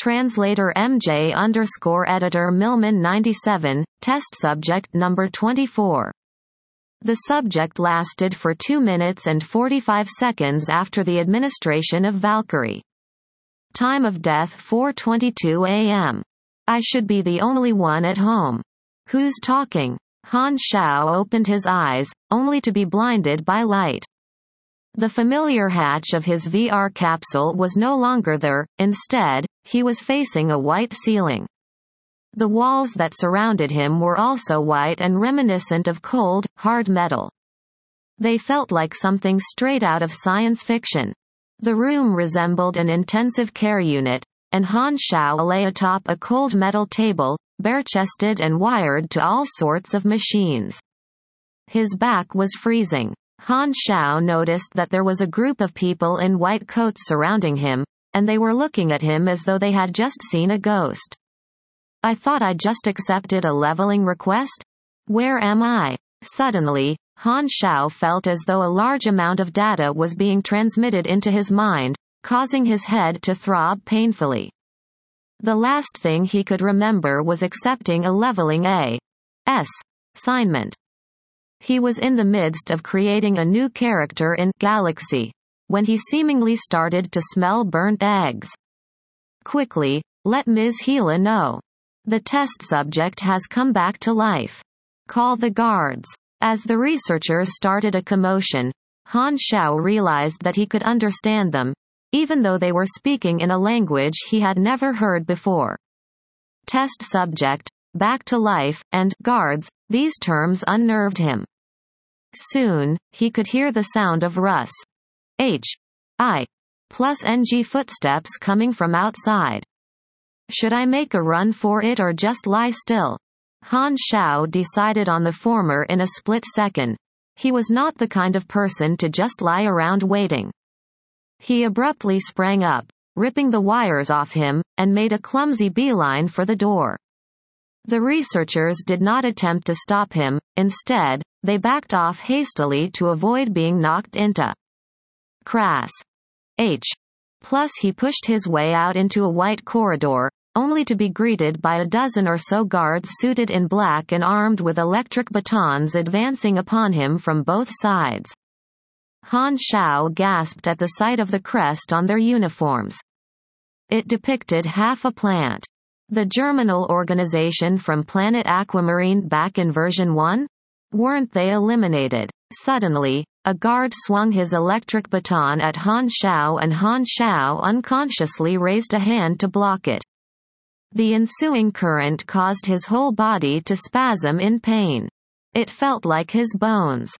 Translator MJ underscore editor Milman 97, test subject number 24. The subject lasted for 2 minutes and 45 seconds after the administration of Valkyrie. Time of death 4.22 a.m. I should be the only one at home. Who's talking? Han Xiao opened his eyes, only to be blinded by light. The familiar hatch of his VR capsule was no longer there, instead, he was facing a white ceiling. The walls that surrounded him were also white and reminiscent of cold, hard metal. They felt like something straight out of science fiction. The room resembled an intensive care unit, and Han Xiao lay atop a cold metal table, bare-chested and wired to all sorts of machines. His back was freezing. Han Xiao noticed that there was a group of people in white coats surrounding him, and they were looking at him as though they had just seen a ghost. I thought I just accepted a leveling request? Where am I? Suddenly, Han Xiao felt as though a large amount of data was being transmitted into his mind, causing his head to throb painfully. The last thing he could remember was accepting a leveling A. S. assignment. He was in the midst of creating a new character in Galaxy when he seemingly started to smell burnt eggs. Quickly, let Ms. Gila know. The test subject has come back to life. Call the guards. As the researchers started a commotion, Han Xiao realized that he could understand them, even though they were speaking in a language he had never heard before. Test subject, back to life, and guards, these terms unnerved him. Soon, he could hear the sound of Russ. H. I. Plus NG footsteps coming from outside. Should I make a run for it or just lie still? Han Xiao decided on the former in a split second. He was not the kind of person to just lie around waiting. He abruptly sprang up, ripping the wires off him, and made a clumsy beeline for the door. The researchers did not attempt to stop him, instead, they backed off hastily to avoid being knocked into. Crass. H. Plus he pushed his way out into a white corridor, only to be greeted by a dozen or so guards suited in black and armed with electric batons advancing upon him from both sides. Han Xiao gasped at the sight of the crest on their uniforms. It depicted half a plant. The Germinal organization from Planet Aquamarine back in version 1? Weren't they eliminated? Suddenly, a guard swung his electric baton at Han Xiao and Han Xiao unconsciously raised a hand to block it. The ensuing current caused his whole body to spasm in pain. It felt like his bones